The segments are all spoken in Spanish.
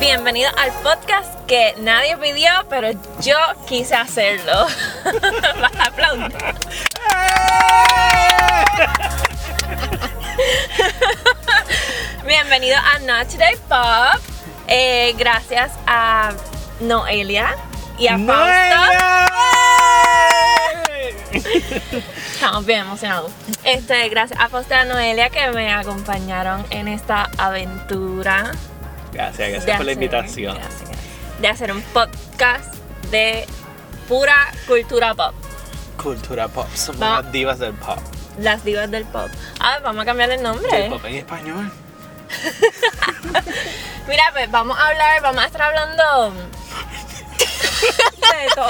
Bienvenido al podcast que nadie pidió, pero yo quise hacerlo. Vas a aplaudir. Bienvenido a Not Today Pop. Eh, gracias a Noelia y a Fausto. Estamos bien emocionados. Este, gracias a Fausto y a Noelia que me acompañaron en esta aventura Gracias, de gracias por la invitación. gracias, de hacer un podcast de pura cultura pop. Cultura pop, somos Va- las divas del pop. Las divas del pop. Ah, vamos a cambiar el nombre. Del pop en español. Mira, pues vamos a hablar, vamos a estar hablando de todo.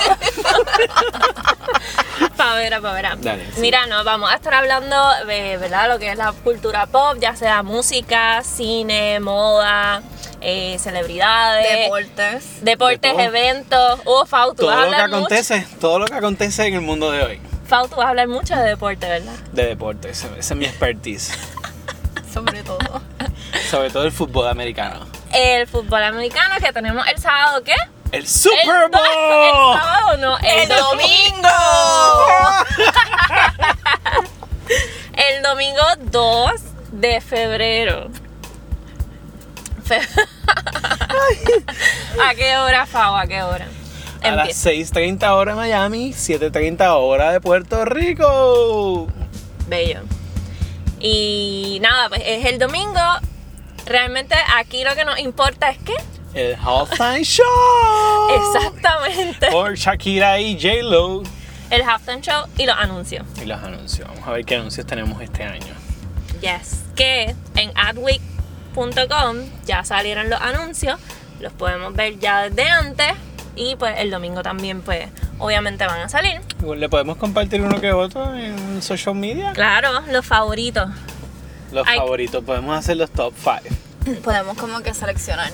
Pavera, pavera. Dale, sí. Mira, no, vamos a estar hablando de, ¿verdad? Lo que es la cultura pop, ya sea música, cine, moda, eh, celebridades, Deportes. deportes, De eventos. Oh, Fau, tú vas a Todo lo que mucho. acontece, todo lo que acontece en el mundo de hoy. Fau, tú vas a hablar mucho de deporte, ¿verdad? De deporte, esa esa es mi expertise. Sobre todo. Sobre todo el fútbol americano. El fútbol americano que tenemos el sábado, ¿qué? ¡El Super El, Bowl! el sábado no, el, ¡El domingo. El domingo 2 de febrero. ¿A qué hora, Fau? ¿A qué hora? A las Empieza. 6.30 hora Miami, 7.30 hora de Puerto Rico. Bello. Y nada, pues es el domingo. Realmente aquí lo que nos importa es que. El Halftime Show. Exactamente. Por Shakira y J-Lo. El halftime show y los anuncios. Y los anuncios. Vamos a ver qué anuncios tenemos este año. Yes. Que en adweek.com ya salieron los anuncios. Los podemos ver ya desde antes. Y pues el domingo también, pues, obviamente van a salir. Igual le podemos compartir uno que otro en social media. Claro, los favoritos. Los Ay. favoritos, podemos hacer los top 5. Podemos como que seleccionar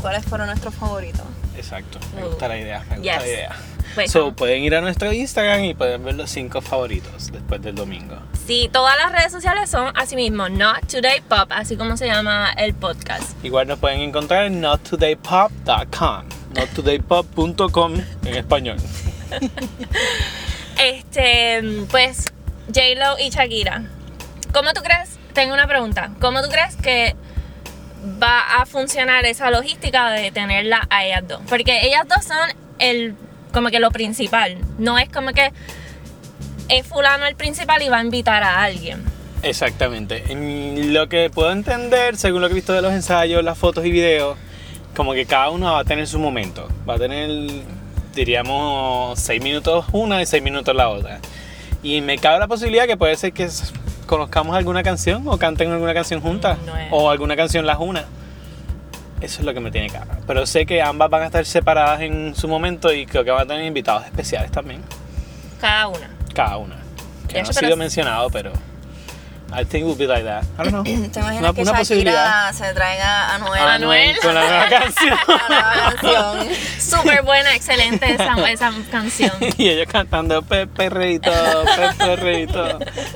cuáles fueron nuestros favoritos. Exacto, me Uh, gusta la idea, me gusta yes. la idea. Pues, so, pueden ir a nuestro Instagram y pueden ver los cinco favoritos después del domingo. Sí, todas las redes sociales son así mismo, Not Today Pop, así como se llama el podcast. Igual nos pueden encontrar en nottodaypop.com, nottodaypop.com en español. Este, pues, J-Lo y Shakira. ¿Cómo tú crees? Tengo una pregunta. ¿Cómo tú crees que va a funcionar esa logística de tenerla a ellas dos? Porque ellas dos son el, como que lo principal. No es como que es fulano el principal y va a invitar a alguien. Exactamente. En lo que puedo entender, según lo que he visto de los ensayos, las fotos y videos, como que cada uno va a tener su momento. Va a tener, diríamos, seis minutos una y seis minutos la otra. Y me cabe la posibilidad que puede ser que conozcamos alguna canción o canten alguna canción juntas No o alguna canción las una. Eso es lo que me tiene cara. Pero sé que ambas van a estar separadas en su momento y creo que van a tener invitados especiales también. Cada una. Cada una. Que no ha sido mencionado, pero I think it will be like that. I don't know. ¿Te imaginas Una- que una. Shakira se traiga a Noel? A Anuel. con la nueva canción. La nueva canción. Súper buena, excelente esa, esa canción. y ellos cantando Pepe Reito.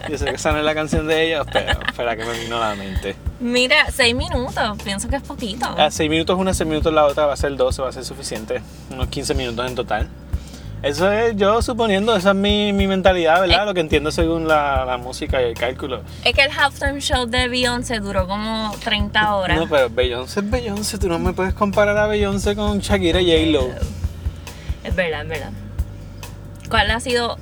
Yo sé que esa no es la canción de ellos, pero la que me vino a la mente. Mira, seis minutos, pienso que es poquito. A 6 minutos una, 6 minutos la otra, va a ser 12, va a ser suficiente. Unos 15 minutos en total. Eso es yo suponiendo, esa es mi, mi mentalidad, ¿verdad? Eh. Lo que entiendo según la, la música y el cálculo. Es que el halftime show de Beyoncé duró como 30 horas. No, pero Beyoncé es Beyoncé, tú no me puedes comparar a Beyoncé con Shakira y J-Lo. Es verdad, es verdad. ¿Cuál ha sido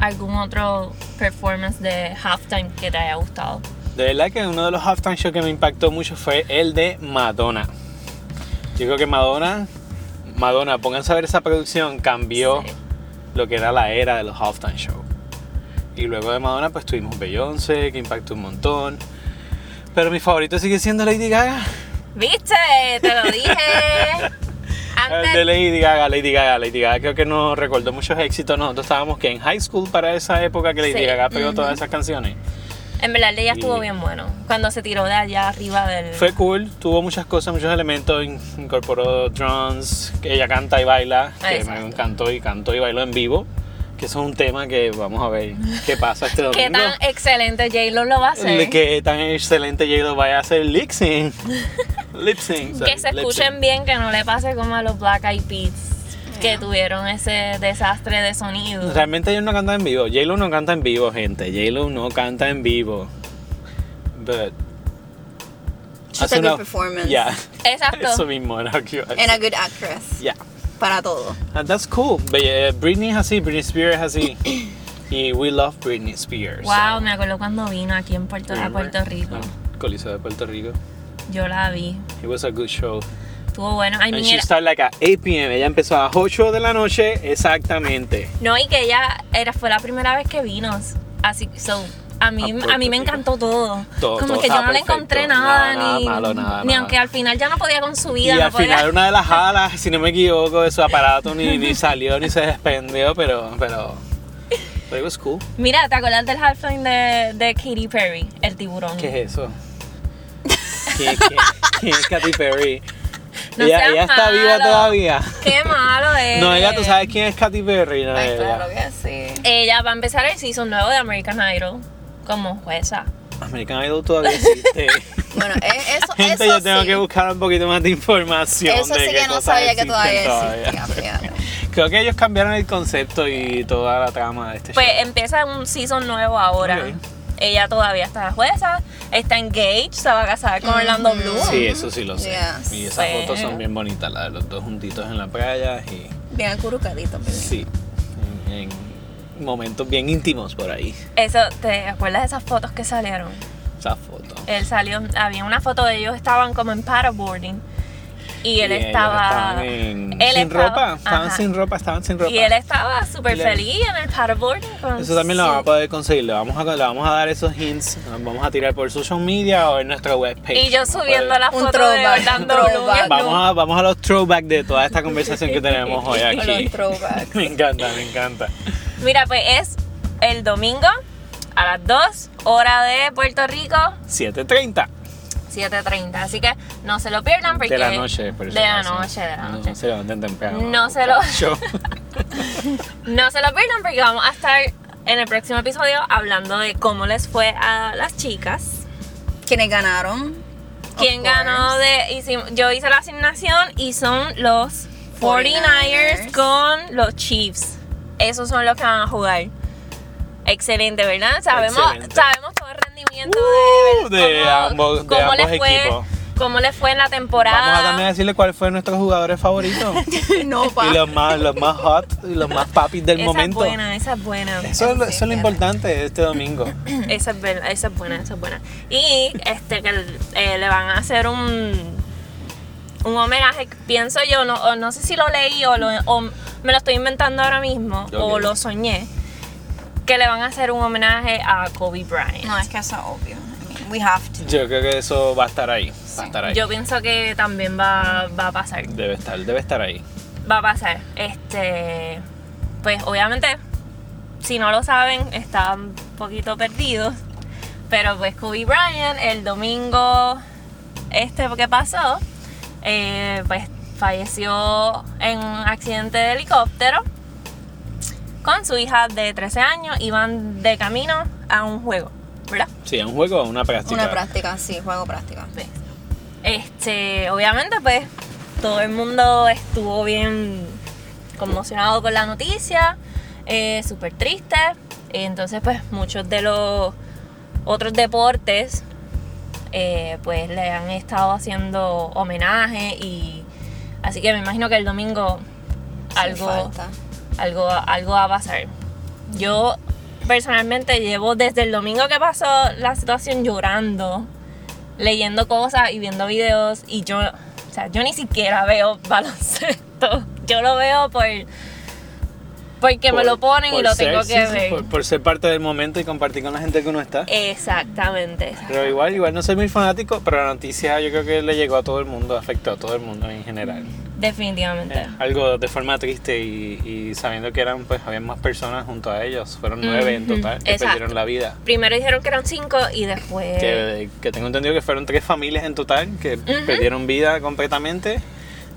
algún otro performance de halftime que te haya gustado? De verdad que uno de los halftime shows que me impactó mucho fue el de Madonna. Yo creo que Madonna, Madonna, pónganse a ver esa producción, cambió Sí. lo que era la era de los halftime shows. Y luego de Madonna, pues tuvimos Beyoncé, que impactó un montón. Pero mi favorito sigue siendo Lady Gaga. ¿Viste? Te lo dije. El de Antes, Lady Gaga, Lady Gaga, Lady Gaga creo que nos recordó muchos éxitos. Nosotros estábamos que en high school para esa época que Lady Sí. Gaga pegó todas esas canciones. En verdad, el de ella estuvo bien bueno. Cuando se tiró de allá arriba del. Fue cool, tuvo muchas cosas, muchos elementos, in- incorporó drums, que ella canta y baila, que Exacto. me encantó y cantó y bailó en vivo, que eso es un tema que vamos a ver qué pasa este domingo. ¿Qué tan excelente J-Lo lo va a hacer? Que tan excelente J-Lo vaya a hacer lip sync. Lip sync. que se escuchen bien, que no le pase como a los Black Eyed Peas que tuvieron ese desastre de sonido. Realmente ellos no cantan en vivo. J-Lo no canta en vivo, gente. J-Lo no canta en vivo. But She's a good performance. Yeah. Exacto. Eso mismo era lo que iba a And a good actress. Yeah. Para todo. And that's cool. But, eh, Britney es así, Britney Spears es así. y we love Britney Spears. Wow, so- me acuerdo cuando vino aquí en Puerto, a? Puerto Rico. Ah, Coliseo de Puerto Rico. Yo la vi. It was a good show. Estuvo bueno. Ay, And mi she started like at 8 p.m. Ella empezó a las 8 de la noche exactamente. No, y que ella era, fue la primera vez que vino. Así, so, a mí, A a mí me encantó todo. Todo, Como todo que yo estaba no le perfecto. encontré Nada, nada, nada ni, malo, nada, ni nada. aunque al final ya no podía con su vida. y no al podía- final una de las alas, si no me equivoco, de su aparato ni, ni salió ni se desprendió, pero, pero, but it was cool. Mira, ¿te acuerdas del halftime de, de Katy Perry? El tiburón. ¿Qué es eso? ¿Quién, quién- quién es Katy Perry? No ella ella está malo. viva todavía. Qué malo es. No, ella, tú sabes quién es Katy Perry, no Ay, ella. claro que sí. Ella va a empezar el season nuevo de American Idol como jueza. American Idol todavía existe. Bueno, eh, eso, Gente, eso yo tengo sí. que buscar un poquito más de información. Eso de sí que no sabía que todavía existía, fíjate. Creo que ellos cambiaron el concepto y toda la trama de este Pues show. empieza un season nuevo ahora. Ok. Ella todavía está jueza, está engaged, se va a casar con Orlando Bloom. Sí, eso sí lo sé. Yes. Y esas Pues- fotos son bien bonitas, las de los dos juntitos en la playa y Bien acurrucadito, pero sí, en, en momentos bien íntimos por ahí, Eso, ¿te acuerdas de esas fotos que salieron? esas fotos. Él salió, había una foto de ellos, estaban como en paddleboarding. Y él estaba. estaban en- él sin estaba- ropa, estaban ajá. sin ropa, estaban sin ropa. Y él estaba súper feliz en el paddleboarding. con Eso también lo su- vamos a poder conseguir. Le vamos a, le vamos a dar esos hints. Nos vamos a tirar por social media o en nuestra webpage. Y yo subiendo la foto de throwback, Orlando un Bloom. Vamos a, vamos a los throwback de toda esta conversación que tenemos hoy aquí. los throwbacks. Me encanta, me encanta. Mira, pues es el domingo a las 2, hora de Puerto Rico, 7.30 7.30. Así que no se lo pierdan porque... de la noche. Por De si la noche, de la noche. No se levanten temprano. No se lo-. No se lo pierdan porque vamos a estar en el próximo episodio hablando de cómo les fue a las chicas. ¿Quiénes ganaron? ¿Quién ganó de... yo hice la asignación y son los 49ers 49ers. con los Chiefs. Esos son los que van a jugar. Excelente, ¿verdad? Sabemos, Excelente. sabemos todo el Uh, de, de cómo, ambos- de cómo ambos les fue, equipos. cómo les fue en la temporada. Vamos a también decirle cuáles fueron nuestros jugadores favoritos. no, pa. y los más, los más hot y los más papis del esa momento. es buena, esa es buena. Eso, es lo- eso es lo importante de este domingo. Esa es, ver- esa es buena, esa es buena. Y este que eh, le van a hacer un un homenaje, pienso yo, no, o no sé si lo leí o, lo- o me lo estoy inventando ahora mismo o Ok. lo soñé, que le van a hacer un homenaje a Kobe Bryant. No, es que eso es obvio. I mean, we have to. Yo creo que eso va a estar ahí. Va a estar ahí. Yo pienso que también va, va a pasar. Debe estar, debe estar ahí. Va a pasar. Este, pues obviamente, si no lo saben, están un poquito perdidos. Pero pues Kobe Bryant, el domingo este que pasó, eh, pues falleció en un accidente de helicóptero con su hija de 13 años. Iban de camino a un juego, ¿verdad? Sí, es un juego o una práctica. Una práctica, sí, juego práctica. Este, obviamente, pues todo el mundo estuvo bien conmocionado con la noticia, eh, súper triste. Entonces, pues muchos de los otros deportes, eh, pues le han estado haciendo homenaje y así que me imagino que el domingo algo, falta. Algo, algo va a pasar. Yo personalmente llevo desde el domingo que pasó la situación llorando, leyendo cosas y viendo videos y yo, o sea, yo ni siquiera veo baloncesto. Yo lo veo por porque me lo ponen y lo ser, tengo que sí, ver. Por, por ser parte del momento y compartir con la gente que uno está. Exactamente. Pero igual, igual no soy muy fanático, pero la noticia yo creo que le llegó a todo el mundo, afectó a todo el mundo en general. Definitivamente. Eh, algo de forma triste y, y sabiendo que eran, pues, había más personas junto a ellos, fueron nueve en total que exacto. perdieron la vida. Primero dijeron que eran cinco y después. Que, que tengo entendido que fueron tres familias en total que perdieron vida completamente,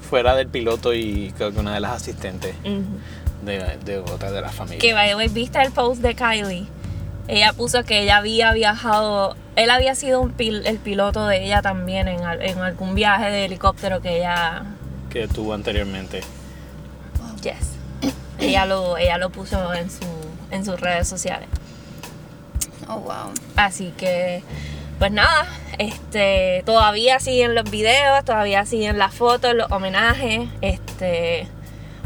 fuera del piloto y creo que una de las asistentes. De, de otra de las familias. Que by the way, viste el post de Kylie. Ella puso que ella había viajado él había sido un pil- el piloto de ella también en, en algún viaje de helicóptero que ella Que tuvo anteriormente. Yes. ella lo ella lo puso en su en sus redes sociales. Oh, wow. Así que pues nada, este todavía siguen los videos, todavía siguen las fotos, los homenajes, este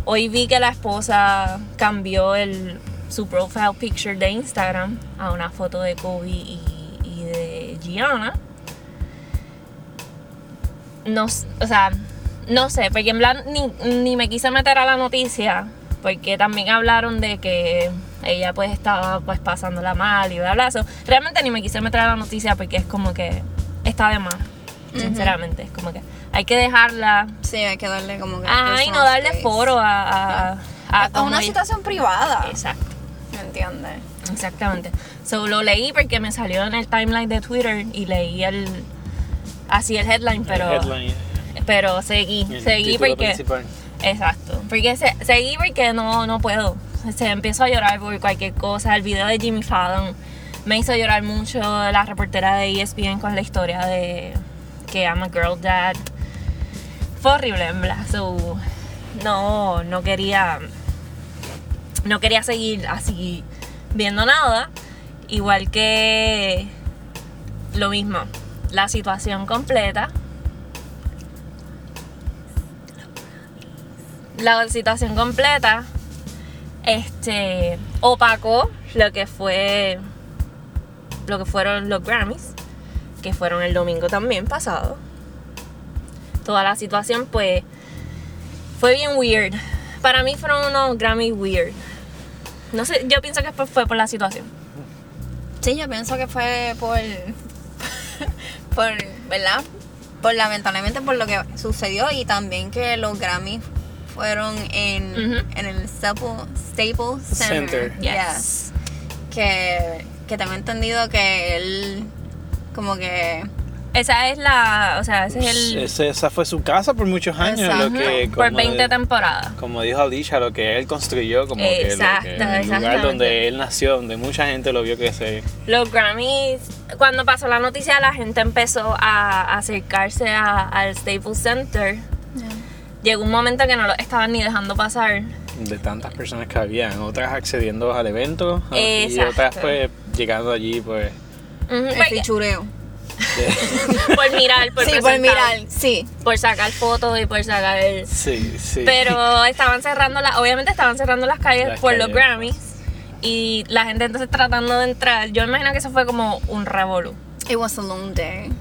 hoy vi que la esposa cambió el su profile picture de Instagram a una foto de Kobe y, de Gianna. No, o sea, no sé, porque en plan ni, ni me quise meter a la noticia, porque también hablaron de que ella pues estaba pues pasándola mal y bla bla. So, realmente ni me quise meter a la noticia porque es como que está de más, sinceramente. Es como que hay que dejarla. Sí, hay que darle como que. Ajá, y no darle space. foro a. a, a una situación privada. Exacto. ¿Me entiendes? Exactamente. So, lo leí porque me salió en el timeline de Twitter y leí el. Así el headline, pero. El headline, Pero seguí. el seguí porque. principal. Exacto. Porque se- seguí porque no, no puedo. Se empiezo a llorar por cualquier cosa. El video de Jimmy Fallon me hizo llorar mucho. La reportera de ESPN con la historia de que I'm a girl dad. Fue horrible, en verdad. No, no quería. No quería seguir así viendo nada. Igual que lo mismo. La situación completa. la situación completa este opacó lo que fue lo que fueron los Grammys que fueron el domingo también pasado toda la situación pues fue bien weird para mí fueron unos Grammys weird no sé yo pienso que fue, por la situación Sí, yo pienso que fue por. por. ¿Verdad? Por lamentablemente por lo que sucedió y también que los Grammys fueron en, en el Staples, Staples Center. Center. yes Que, que tengo entendido que él. Como que. esa es la o sea ese es el Ese- esa fue su casa por muchos años. Exacto. Lo que, por como 20 de- temporadas como dijo Alicia, lo que él construyó, como que, lo Exacto, que- el lugar exactamente. donde él nació, donde mucha gente lo vio crecer. Los Grammys, cuando pasó la noticia, la gente empezó a acercarse a- al Staples Center. Llegó un momento que no lo estaban ni dejando pasar. De tantas personas que habían, otras accediendo al evento y Exacto. otras pues llegando allí pues El porque- fichureo. por mirar, por sí, por mirar, sí. por sacar fotos y por sacar el... sí, sí. Pero estaban cerrando las, obviamente estaban cerrando las calles Las por los. Grammys. Y la gente entonces tratando de entrar. Yo imagino que eso fue como un revolú. It was a long day.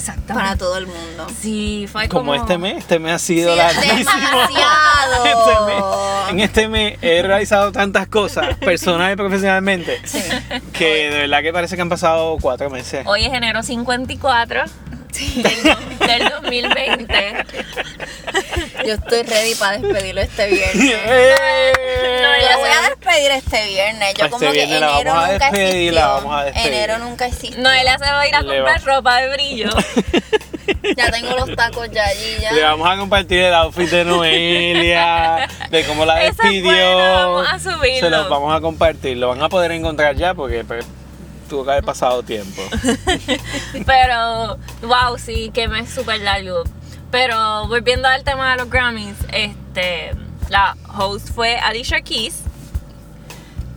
Exacto. Para todo el mundo. Sí, fue como como... este mes, este mes ha sido Sí, larguísimo. demasiado. Este mes- en este mes he realizado tantas cosas, personal y profesionalmente, Sí. que de verdad que parece que han pasado cuatro meses. Hoy es enero 54 del, del 2020. Yo estoy ready para despedirlo este viernes. ¡Eh! No, Yo lo voy a despedir este viernes. Yo Este como que viernes la enero vamos a nunca despedir, la existió. vamos a despedir. Enero nunca existió. Noelia se va a ir a Le comprar va- ropa de brillo. Ya tengo los tacos ya allí ya. Le vamos a compartir el outfit de Noelia, de cómo la despidió. bueno, vamos a subirlo. Se los vamos a compartir. Lo van a poder encontrar ya porque pues, tuvo que haber pasado tiempo. Pero, wow, sí, que me es súper largo. Pero volviendo al tema de los Grammys, este, la host fue Alicia Keys.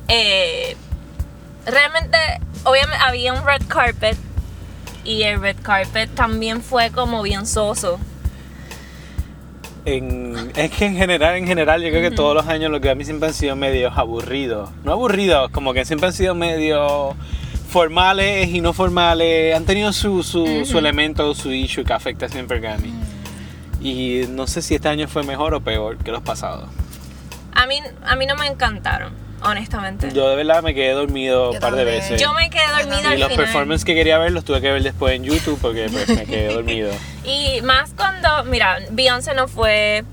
Eh, realmente, obviamente, había un red carpet. Y el red carpet también fue como bien soso. En- es que en general, en general, yo creo que todos los años los Grammys siempre han sido medio aburridos. No aburridos, como que siempre han sido medio formales y no formales. Han tenido su, su, su elemento, su issue que afecta siempre al Grammy. Y no sé si este año fue mejor o peor que los pasados. A mí, a mí no me encantaron, honestamente. Yo, Yo de verdad me quedé dormido Yo un par de veces. me quedé dormida también. al y los final. performances que quería ver los tuve que ver después en YouTube porque pues, me quedé dormido. Y más cuando, mira, Beyoncé no fue,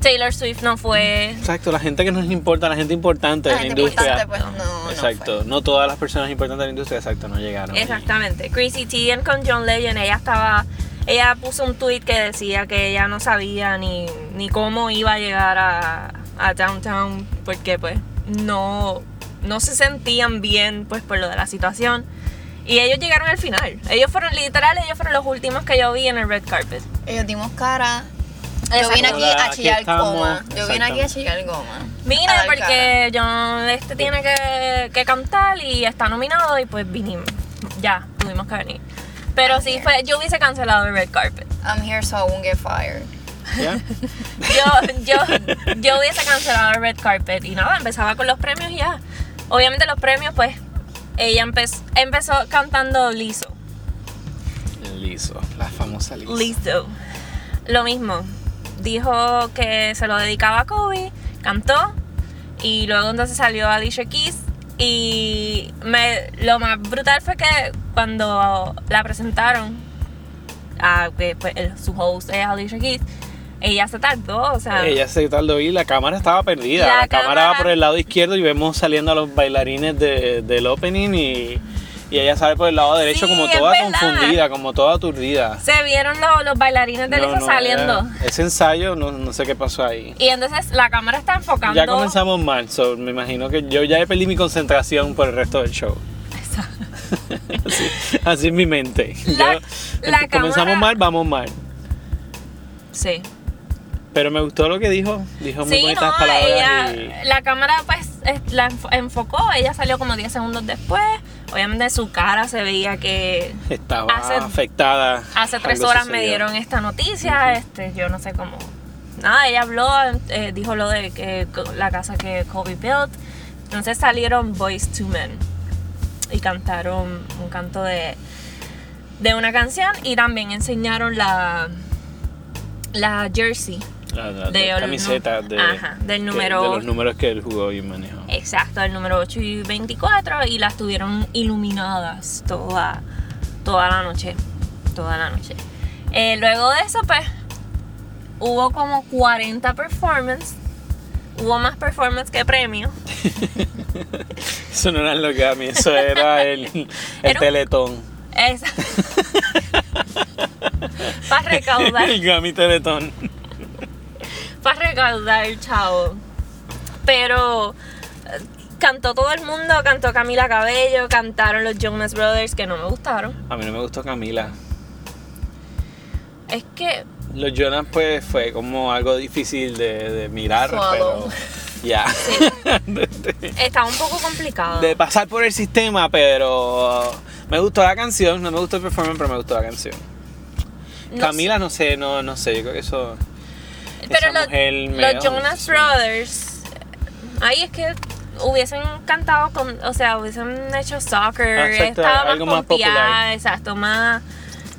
Taylor Swift no fue. Exacto, la gente que nos importa, la gente importante La de la industria. importante, pues, no, no exacto, no, todas las personas importantes de la industria, exacto, no llegaron. Exactamente. Chrissy Teigen con John Legend, ella estaba, ella puso un tweet que decía que ella no sabía ni, ni cómo iba a llegar a, a Downtown porque pues no, no se sentían bien pues por lo de la situación. Y ellos llegaron al final. Ellos fueron literal, ellos furon los últimos que yo vi en el red carpet. Ellos dimos cara. Yo vine aquí a chillar goma. Yo vine aquí a chillar goma. A Vine dar porque John este tiene que, que cantar y está nominado y pues vinimos. Ya, tuvimos que venir. Pero sí fue, yo hubiese cancelado el red carpet. I'm here so I won't get fired. ¿Ya? Yo, yo, yo hubiese cancelado el red carpet y nada, empezaba con los premios y ya. Obviamente los premios, pues, ella empezó, empezó cantando liso. Liso, la famosa liso. Liso. Lo mismo. Dijo que se lo dedicaba a Kobe, cantó y luego entonces salió Alicia Keys y me, lo más brutal fue que cuando la presentaron, a, que pues, el- su host es Alicia Keys, ella se tardó, o sea... Ella se tardó y la cámara estaba perdida. La La, cámara cámara- va por el lado izquierdo y vemos saliendo a los bailarines de- del opening y, y ella sale por el lado derecho Sí, como toda verdad. confundida, como toda aturdida. Se vieron los, los bailarines de No, Lisa no, saliendo. era- ese ensayo, no, no sé qué pasó ahí. Y entonces la cámara está enfocando. Ya comenzamos mal, so, me imagino que yo ya perdí mi concentración por el resto del show. así, así es mi mente. La- Yo- la comenzamos cámara- mal, vamos mal. Sí. Pero me gustó lo que dijo. Dijo muy Sí, bonitas palabras. ella, y- la cámara pues es- la enfo- enfocó, ella salió como 10 segundos después. Obviamente su cara se veía que Estaba hace- afectada. hace tres horas me dieron esta noticia, este, yo no sé cómo. Nada, ella habló, eh, dijo lo de que la casa que Kobe built. Entonces salieron Boys to Men y cantaron un canto de, de una canción y también enseñaron la, la jersey. La, la- de- la camiseta de, Ajá, del que- número- de los números que él jugó y manejó. Exacto, el número 8 y 24 y las tuvieron iluminadas toda, toda la noche. Toda la noche. Eh, luego de eso, pues, hubo como 40 performances. Hubo más performance que premio. Eso no era lo que a mí, eso era el, el Era un- teletón. Para recaudar, el Grammy Teletón. Para recaudar, chavo. Pero cantó todo el mundo, cantó Camila Cabello, cantaron los Jonas Brothers que no me gustaron. A mí no me gustó Camila. Es que Los Jonas pues fue como algo difícil de, de mirar, pero ya. de, Está un poco complicado. de pasar por el sistema, pero me gustó la canción, no me gustó el performance, pero me gustó la canción. No Camila no sé, no, no sé, yo creo que eso... pero los, los Jonas. Brothers, ahí es que hubiesen cantado con, o sea, hubiesen hecho soccer, Ah, exacto, estaba más algo más popular. exacto, más,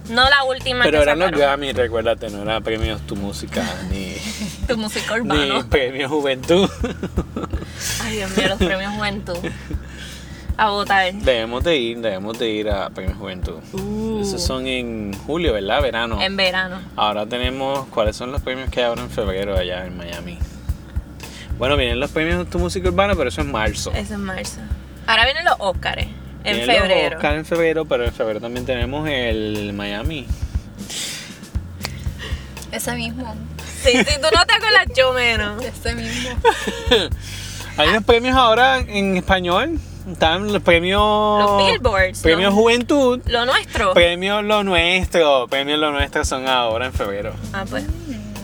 no la última Pero que eran los. Grammy, recuérdate, no era premios tu música, ni, tu música ni urbana. premios juventud. Ay, Dios mío, los premios juventud. A votar. Debemos de ir, debemos de ir a premios juventud. Uh, Esos son en julio, ¿verdad? Verano. en verano. Ahora tenemos, ¿cuáles son los premios que hay ahora en febrero allá en Miami? Bueno, vienen los premios de tu música urbana, pero eso es marzo. Eso es marzo. Ahora vienen los Óscares, en Vienen los febrero. Oscar en febrero, pero en febrero también tenemos el Miami. Ese mismo. Sí, si tú no te acuerdas, yo menos. Ese mismo. Hay unos premios ahora en español. Están los premios. Los Billboards. Premios ¿no? Juventud. Lo nuestro. Premios Lo Nuestro. Premios Lo Nuestro son ahora en febrero. Ah, pues.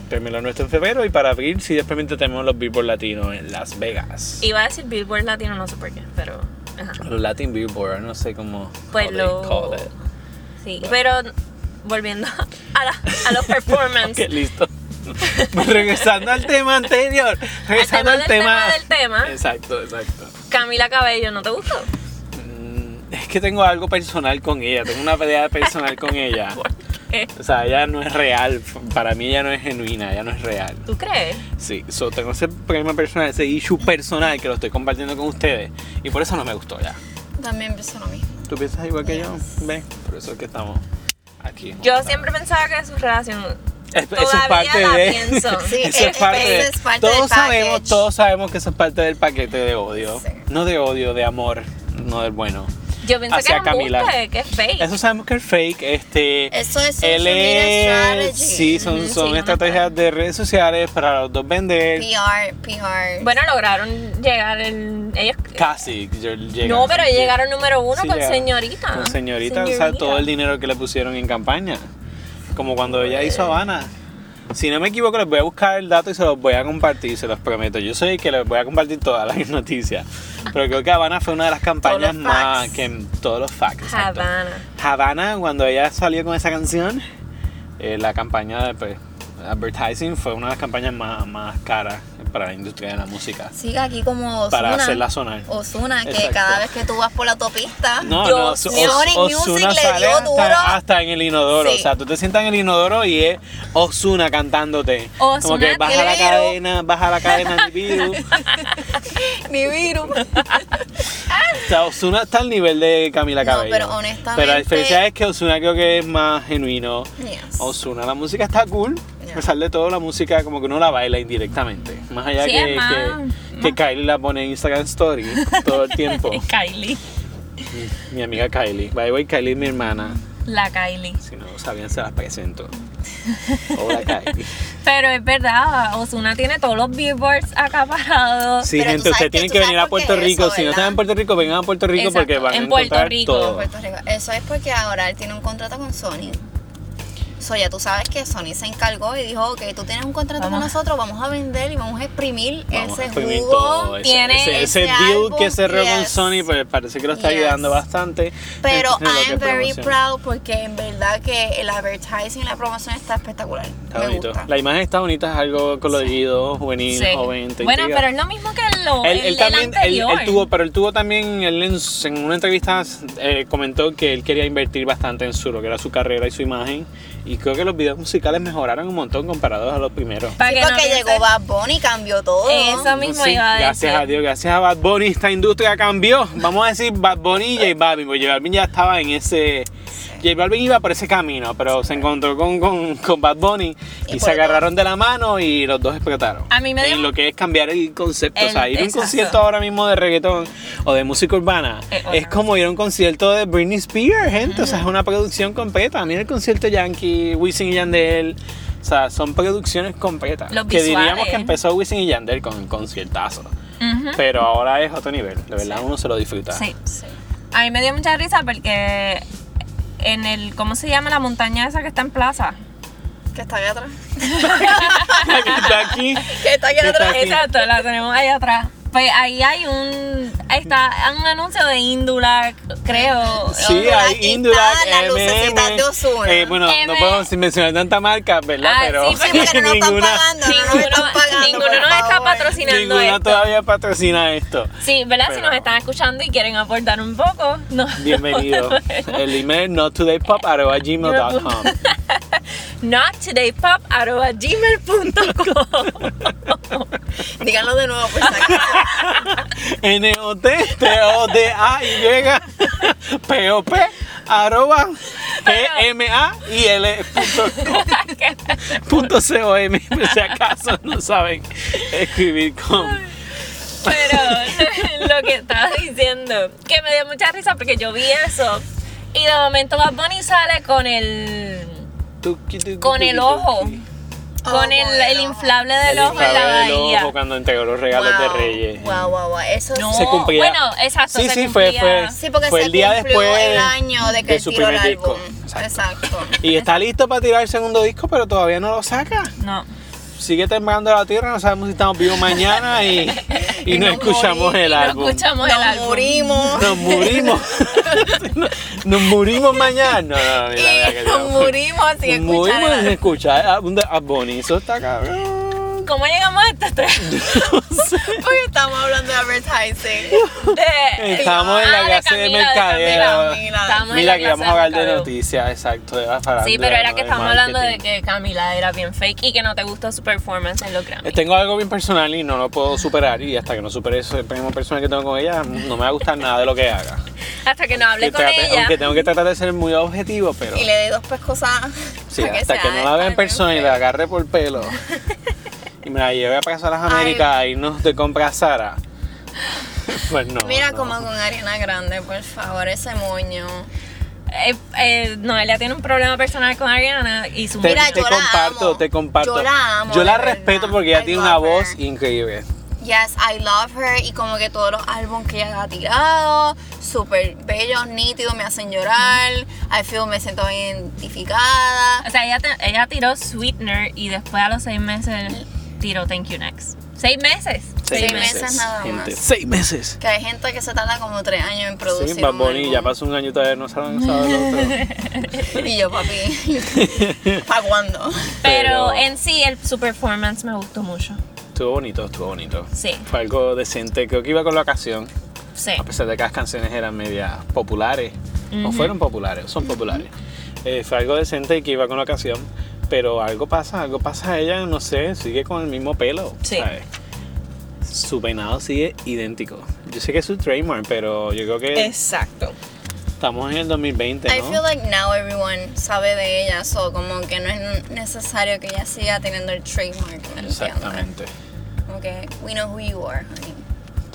Premios Lo Nuestro en febrero y para abril sí después tenemos los Billboard Latinos en Las Vegas. Iba a decir Billboard Latino, no sé por qué, pero. Ajá. Los Latin Billboard, no sé cómo. Pues lo- call it. Sí, pero volviendo a, la- a los performances. Ok, listo. Regresando al tema anterior. Regresando tema al del tema. tema del tema. Exacto, exacto. Camila Cabello, ¿no te gustó? Mm, Es que tengo algo personal con ella. Tengo una pelea personal con ella. Eh, O sea, ella no es real. Para mí ella no es genuina, ella no es real. ¿Tú crees? Sí, so, tengo ese problema personal, ese issue personal que lo estoy compartiendo con ustedes. Y por eso no me gustó ya. También pienso lo mismo. ¿Tú piensas igual que yo? ¿Ves? Por eso es que estamos aquí. Yo siempre pensaba que su relación. Es- eso es parte la de. pienso. Sí, eso es parte eso es parte todos del sabemos, package. todos sabemos que eso es parte del paquete de odio. Sí. No de odio, de amor, no del bueno. Yo pensé que hacia era un Camila. buste, que es fake. Eso sabemos que es fake. Este, Eso es social él media es, sí, son, son sí, estrategias de redes sociales para los dos vender. PR, PR. Bueno, lograron llegar en. Ellos. Casi. No, pero llegaron número uno Sí, con llegaron. señorita. Con señorita, o sea, Señorita. todo el dinero que le pusieron en campaña. Como cuando ella hizo Habana. Si no me equivoco, les voy a buscar el dato y se los voy a compartir, se los prometo. Yo soy el que les voy a compartir todas las noticias. Pero creo que Habana fue una de las campañas más que todos los facts. exacto. Havana. Havana, cuando ella salió con esa canción, eh, la campaña de pues, advertising fue una de las campañas más, más caras para la industria de la música. Sigue aquí como Ozuna. Para hacerla sonar. Ozuna, que Exacto. cada vez que tú vas por la autopista. No, no. Sony Oz- Music Ozuna le sale dio duro. hasta, hasta en el inodoro. Sí. O sea, tú te sientas en el inodoro y es Ozuna cantándote. Como Ozuna que baja la cadena, baja la cadena Nibiru. Ni virus. O sea, Ozuna está al nivel de Camila No, Cabello. pero honestamente- Pero la diferencia es que Ozuna creo que es más genuino. Yes. Ozuna, la música está cool. A pesar de todo, la música como que uno la baila indirectamente. Más allá Sí, que, más- que, que Kylie la pone en Instagram Story todo el tiempo. Kylie. mi amiga Kylie. By the way, Kylie es mi hermana. La Kylie. Si no sabían, se las presento. Hola, Kylie. Pero es verdad, Osuna tiene todos los billboards acaparados. Sí, Pero gente, ustedes que tienen que venir a Puerto Rico. eso, si no están en Puerto Rico, vengan a Puerto Rico porque van a en Puerto encontrar Rico. todo. Puerto Rico. Eso es porque ahora él tiene un contrato con Sony. So, ya tú sabes que Sony se encargó y dijo, ok, tú tienes un contrato Vamos. con nosotros, vamos a vender y vamos a exprimir Vamos a ese exprimir jugo. todo. Tiene ese, ese ese deal que cerró con yes. Sony, pues parece que lo está Yes. ayudando bastante. Pero I'm very proud porque en verdad que el advertising y la promoción está espectacular. Está Me bonito. gusta. La imagen está bonita, es algo colorido, juvenil, Sí. joven. Bueno, intriga. pero es lo mismo que lo, Él, el, él el también, él, anterior. él tuvo, pero él tuvo también, él en, en una entrevista eh, comentó que él quería invertir bastante en su, lo que era su carrera y su imagen. Y creo que los videos musicales mejoraron un montón comparados a los primeros. Sí, no porque llegó Bad Bunny y cambió todo. Eso mismo Sí, iba a decir. gracias a Dios, gracias a Bad Bunny, esta industria cambió. Vamos a decir Bad Bunny y J Balvin, porque J Balvin ya estaba en ese... J Balvin iba por ese camino, pero se encontró con, con, con Bad Bunny y, Y se agarraron de la mano y los dos explotaron. A mí me dio- En lo que es cambiar el concepto, o sea, ir a un concierto ahora mismo de reggaetón o de música urbana Eh, es como ir a un concierto de Britney Spears, gente, o sea, es una producción completa. Mira el concierto Yankee, Wisin y Yandel. O sea, son producciones completas. Los que diríamos que empezó Wisin y Yandel con conciertazo. Ujú. Pero ahora es otro nivel, de verdad uno se lo disfruta. Sí. Sí. A mí me dio mucha risa porque en el, ¿cómo se llama la montaña esa que está en plaza? Que está aquí atrás. Está aquí. Que está aquí ¿Qué atrás. Exacto, la tenemos ahí atrás. Pues ahí hay un, ahí está un anuncio de Indulac, creo. Sí, Indulac hay Indulac, está la lucecita de. Eh, bueno, no M. podemos mencionar tantas marcas, ¿verdad? Ah, Pero sí, porque no ninguna, pagando. No Ninguno, están pagando. ninguno nos está patrocinando ninguna esto. todavía patrocina esto. Sí, ¿verdad? Si Pero- nos están escuchando y quieren aportar un poco, no. Bienvenido. El email nottodaypop.gmail.com Not today pop arroba gmail.com Díganlo de nuevo, por si acaso. N-O-T-T-O-D-A-Y P-O-P arroba G-M-A-I-L punto C-O-M por si acaso no saben escribir con Pero lo que estaba diciendo, que me dio mucha risa porque yo vi eso y de momento Bad Bunny sale con el con el ojo, con Oh, el, con el el inflable del El ojo en la inflable del bahía. ojo cuando entregó los regalos de Reyes Wow, wow, wow. Eso No, Se cumplía. bueno, exacto, Sí, se sí, fue- fue- Sí, porque Fue se el día después el año de que de su tiró el primer disco. álbum. Exacto. Exacto. y está listo para tirar el segundo disco pero todavía no lo saca No. Sigue temblando la tierra, no sabemos si estamos vivos mañana y, y, Y no nos escuchamos morí- el No álbum. escuchamos el Nos álbum. morimos. Nos murimos. Nos murimos mañana. No, no, mira, mira que Y nos morimos sin Nos escuchar murimos sin escuchar Bunny. Eso está cabrón. ¿Cómo llegamos a este tres? Porque estamos hablando de advertising. De, Estamos en la Ah, clase de mercadeo. Mira la que vamos a hablar de noticias, exacto, Sí, pero era que estamos hablando de que Camila era bien fake y que no te gustó su performance en los Grammy. Tengo algo bien personal y no lo puedo superar y hasta que no supere ese primo personal que tengo con ella, no me va a gustar nada de lo que haga. Hasta que no hablé Que con ella. Aunque tengo que tratar de ser muy objetivo, pero Y le di dos pescosadas. sí, hasta que no la vea en persona y la agarre por pelo y me la lleve a pasar a las Américas a irnos de compra a Sara. Pues no. Mira no. como con Ariana Grande, por favor, ese moño. Eh, eh, Noelia tiene un problema personal con Ariana y su Te, Mira, te yo la comparto, amo. te comparto. Yo la amo, Yo la respeto verdad. porque ella I tiene una her. voz increíble. Yes, I love her. Y como que todos los álbumes que ella ha tirado, súper bellos, nítidos, me hacen llorar. I feel, me siento identificada. O sea, ella, te- ella tiró Sweetener y después a los seis meses tiró Thank You Next. ¿Seis meses? Seis meses nada gente. más. Seis meses. Que hay gente que se tarda como tres años en producir. Sí, Bad un Bunny ya pasó un año y todavía no saben sabe lo otro. Y yo, papi, ¿para cuándo? Pero Pero- en sí, el, su performance me gustó mucho. Estuvo bonito, estuvo bonito. Sí. Fue algo decente, creo que iba con la ocasión, Sí. a pesar de que las canciones eran medias populares, o Ujú. fueron populares, o son populares. Eh, fue algo decente y que iba con la ocasión, pero algo pasa, algo pasa a ella, no sé, sigue con el mismo pelo. Sí. ¿sabes? Su peinado sigue idéntico. Yo sé que es su trademark, pero yo creo que Exacto. estamos en el 2020, I ¿no? feel like now everyone sabe de ella, so como que no es necesario que ella siga teniendo el trademark. Exactamente. Como que we know who you are, honey.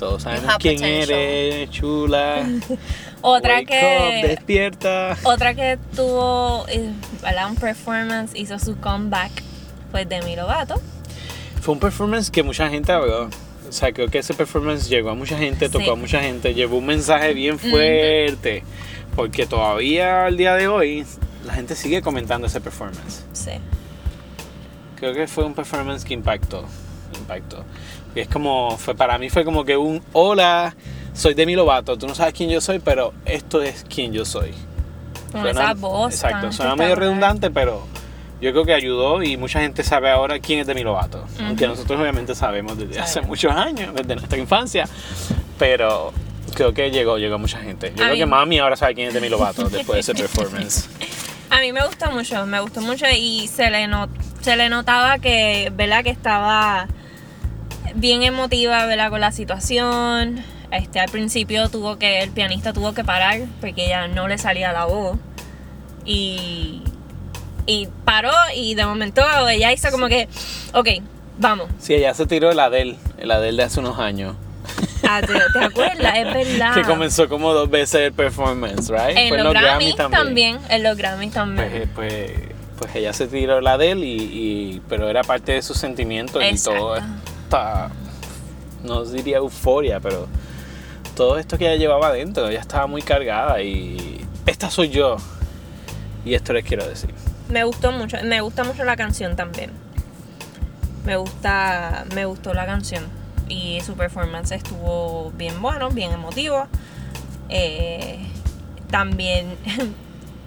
Todos sabemos quién potential. eres, chula. Otra Wake que. up, despierta. Otra que tuvo eh, ¿verdad? un performance, hizo su comeback, fue Demi Lovato. Fue un performance que mucha gente habló. O sea, creo que ese performance llegó a mucha gente, tocó Sí. a mucha gente, llevó un mensaje bien fuerte. Porque todavía al día de hoy la gente sigue comentando ese performance. Sí. Creo que fue un performance que impactó. Impactó. Y es como, fue, para mí fue como que un hola, soy Demi Lovato, tú no sabes quién yo soy, pero esto es quién yo soy. Con Suena- esa voz. Exacto, suena medio redundante, pero yo creo que ayudó y mucha gente sabe ahora quién es Demi Lovato. Aunque nosotros obviamente sabemos desde hace muchos años, desde nuestra infancia. Pero creo que llegó, llegó mucha gente. Yo A creo mí- que mami ahora sabe quién es Demi Lovato después de ese performance. A mí me gustó mucho, me gustó mucho y se le, se le notaba que, ¿verdad? Que estaba bien emotiva, ¿verdad? Con la situación. Este, al principio tuvo que, el pianista tuvo que parar porque ya no le salía la voz. Y, y paró y de momento ella hizo como que, ok, vamos. Sí, ella se tiró el Adele, el Adele de hace unos años. Ah, ¿te, te acuerdas? Es verdad. Que comenzó como dos veces el performance, ¿right? En Fue los, Grammys también. En los Grammys también. Pues, pues, pues ella se tiró la de él, y, y- pero era parte de sus sentimientos y todo. No diría euforia, pero todo esto que ella llevaba adentro, ella estaba muy cargada y esta soy yo. Y esto les quiero decir. Me gustó mucho, me gusta mucho la canción también. Me gusta, me gustó la canción y su performance estuvo bien bueno, bien emotivo. Eh, también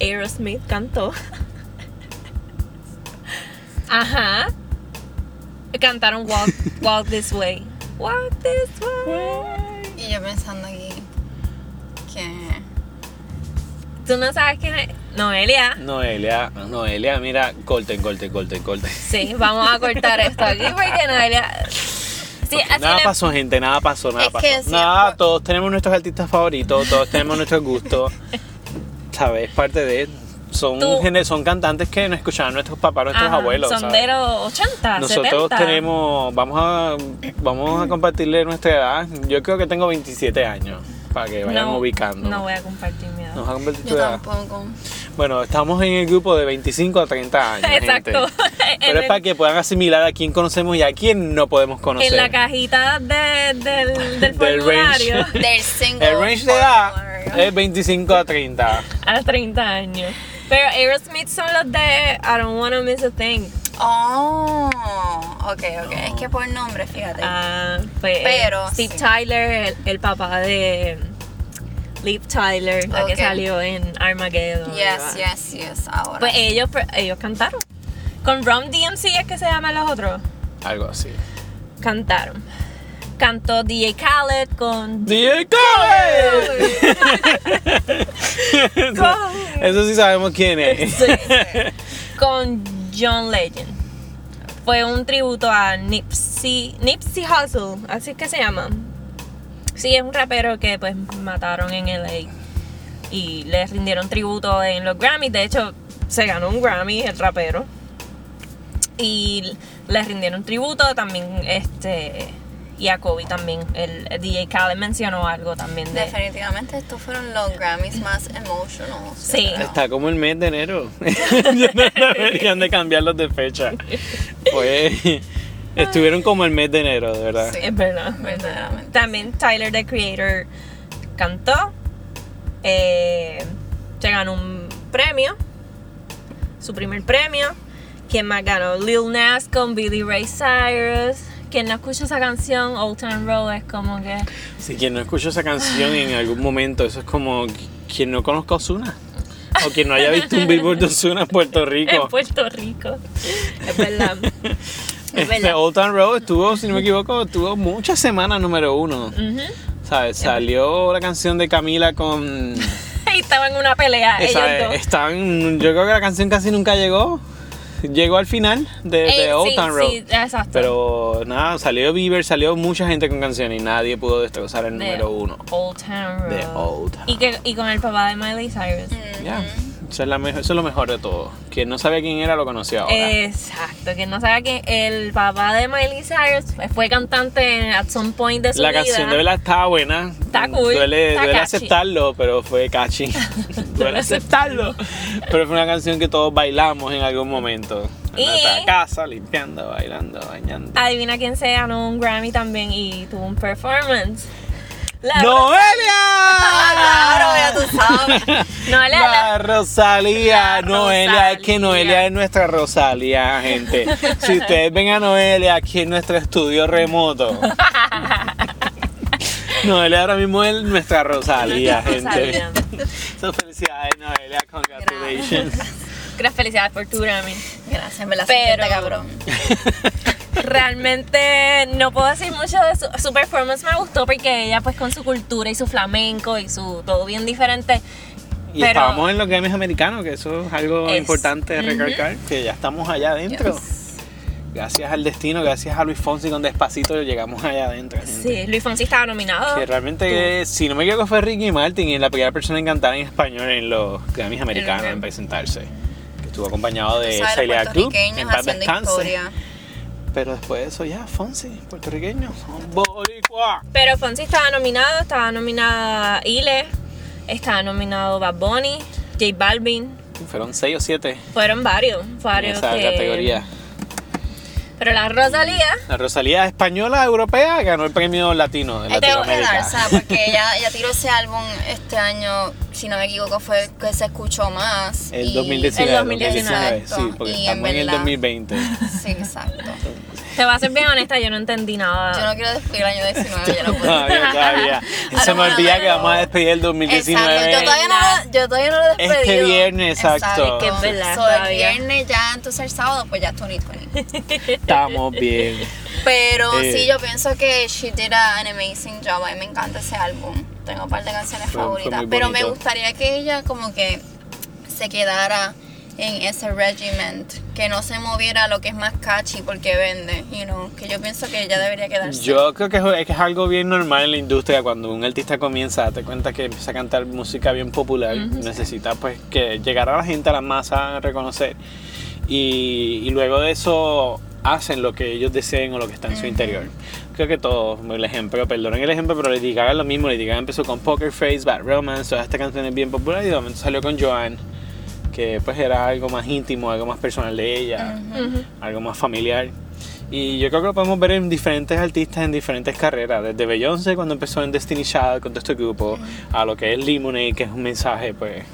Aerosmith cantó. Ajá. Cantaron Walk, Walk This Way. Walk This Way. Y yo pensando aquí que ¿Tú no sabes quién es? Noelia. Noelia, Noelia, mira, corten, corten, corten, corten. Sí, vamos a cortar esto aquí porque Noelia. Sí, así Nada le- pasó, gente, nada pasó, nada Es pasó. que sí, nada, por- todos tenemos nuestros artistas favoritos, todos tenemos nuestros gustos. ¿Sabes? Parte de. Son, Tú- son cantantes que nos escuchaban nuestros papás, nuestros Ajá, abuelos. Son ¿sabes? de los 80, Nosotros 70. tenemos. Vamos a, vamos a compartirle nuestra edad. Yo creo que tengo 27 años, para que vayan no, ubicando. No voy a compartir mi edad. Nos va a compartir tu yo edad. tampoco. Bueno, estamos en el grupo de 25 a 30 años. Exacto. gente. En Pero es para que puedan asimilar a quién conocemos y a quién no podemos conocer. En la cajita de- del, del Del formulario range. Del single. El range de edad es 25 a 30. a los 30 años. Pero Aerosmith son los de I don't wanna miss a thing. Oh, ok, ok. Es que por nombre, fíjate. Ah, pues, Pero, Steve sí. Tyler, el, el papá de Liv Tyler, la que salió en Armageddon. yes, yes, yes. Ahora. Pues ellos, ellos cantaron. Con Rom DMC es que se llaman los otros. Algo así. Cantaron. Cantó DJ Khaled con DJ Khaled. Con- Eso sí sabemos quién es. con John Legend. Fue un tributo a Nipsey, Nipsey Hussle, así es que se llama. Sí, es un rapero que pues mataron en LA y le rindieron tributo en los Grammys. De hecho, se ganó un Grammy el rapero. Y le rindieron tributo, también este y a Kobe también. El, el DJ Khaled mencionó algo también de... Definitivamente estos fueron los Grammys más emotional. Sí. Está como el mes de enero. Ya no deberían de cambiarlos de fecha. Pues estuvieron como el mes de enero, de verdad. Sí. Es verdad, Verdaderamente. También Tyler, the Creator, cantó. Eh, se ganó un premio. Su primer premio. ¿Quién más ganó? Lil Nas con Billy Ray Cyrus. Quien no escucha esa canción, Old Town Road, es como que. Si quien no escuchó esa canción en algún momento, eso es como quien no conozca a Ozuna. O quien no haya visto un billboard de Ozuna en Puerto En Rico. Puerto Rico. Es verdad. Es Este verdad. Old Town Road estuvo, si no me equivoco, estuvo muchas semanas número uno. Ujú. ¿Sabes? Salió la canción de Camila con. Y estaban en una pelea, ellos dos. estaban, yo creo que la canción casi nunca llegó. Llegó al final de, de Eh, Old sí, Town Road. sí, exacto. Pero nada, salió Bieber, salió mucha gente con canciones y nadie pudo destrozar el De número uno. Old Town Road. De Old Town. Y, que, y con el papá de Miley Cyrus. Ya, eso, es la mejor- eso es lo mejor de todo. Quien no sabía quién era lo conoció ahora. Exacto, que no sabe que el papá de Miley Cyrus fue cantante at some point de su la vida. canción de verdad estaba buena. Está cool, Duele, está duele aceptarlo, pero fue catchy. duele aceptarlo. Pero fue una canción que todos bailamos en algún momento. En Y- nuestra casa, limpiando, bailando, bañando. Adivina quién se ganó un Grammy también y tuvo un performance. La ¡Noelia! Claro, ya tú sabes. Noelia, La Rosalía, La Noelia, es que Rosalía. Noelia es nuestra Rosalía, gente. Si ustedes ven a Noelia aquí en nuestro estudio remoto. Noelia ahora mismo es nuestra Rosalía, gente. Rosalía. So, felicidades, Noelia, congratulations. Gracias, felicidades por tu Grammy. Gracias, me la Pero- cabrón. Realmente no puedo decir mucho de su, su performance, me gustó porque ella pues con su cultura y su flamenco y su todo bien diferente. Y Pero- estábamos en los Grammys americanos, que eso es algo Es- importante de recalcar, que ya estamos allá adentro. Yes. Gracias al destino, gracias a Luis Fonsi con Despacito llegamos allá adentro. gente. Sí, Luis Fonsi estaba nominado. Que realmente, si no me equivoco, fue Ricky Martin y la primera persona en cantar en español en los Grammys americanos en presentarse. Estuvo acompañado de Celia Cruz, en puertorriqueños paz haciendo descanse. historia. Pero después de eso ya, Fonsi, puertorriqueño, boricua. Pero Fonsi estaba nominado, estaba nominada Ile, estaba nominado Bad Bunny, J Balvin. Fueron seis o siete Fueron varios, en varios esa que- categoría. Pero la Rosalía, La Rosalía española europea ganó el premio latino de Ahí tengo que Latinoamérica. dar, ¿sabes? Porque ella, ella tiró ese álbum este año, si no me equivoco, fue el que se escuchó más. El y- 2019, El 2019, Exacto. sí, porque Y estamos en, el verdad- 2020. Sí, exacto. Te voy a ser bien honesta, yo no entendí nada. Yo no quiero despedir el año 19, ya no puedo. Todavía, todavía. Ah, Se no, me olvida que vamos a despedir el 2019. Exacto, yo todavía no lo, yo todavía no lo he despedido. Este viernes, exacto. Que es verdad, So, el todavía. viernes ya, entonces el sábado, pues ya es 2020. Estamos bien. Pero Eh. sí, yo pienso que she did a- an amazing job. A mí me encanta ese álbum. Tengo un par de canciones Fue- favoritas. pero me gustaría que ella como que se quedara en ese regiment, que no se moviera a lo que es más catchy porque vende, you know, que yo pienso que ella debería quedarse. Yo creo que es, que es algo bien normal en la industria cuando un artista comienza, date cuenta que empieza a cantar música bien popular, necesita pues que llegar a la gente, a la masa, a reconocer. Y, y luego de eso hacen lo que ellos deseen o lo que está en su interior. Creo que todos, el ejemplo, perdonen el ejemplo, pero Lady Gaga lo mismo. Lady Gaga empezó con Poker Face, Bad Romance, todas estas canciones bien populares y de momento salió con Joanne, que pues era algo más íntimo, algo más personal de ella, algo más familiar. Y yo creo que lo podemos ver en diferentes artistas en diferentes carreras, desde Beyoncé cuando empezó en Destiny Child con todo este grupo, a lo que es Lemonade, que es un mensaje pues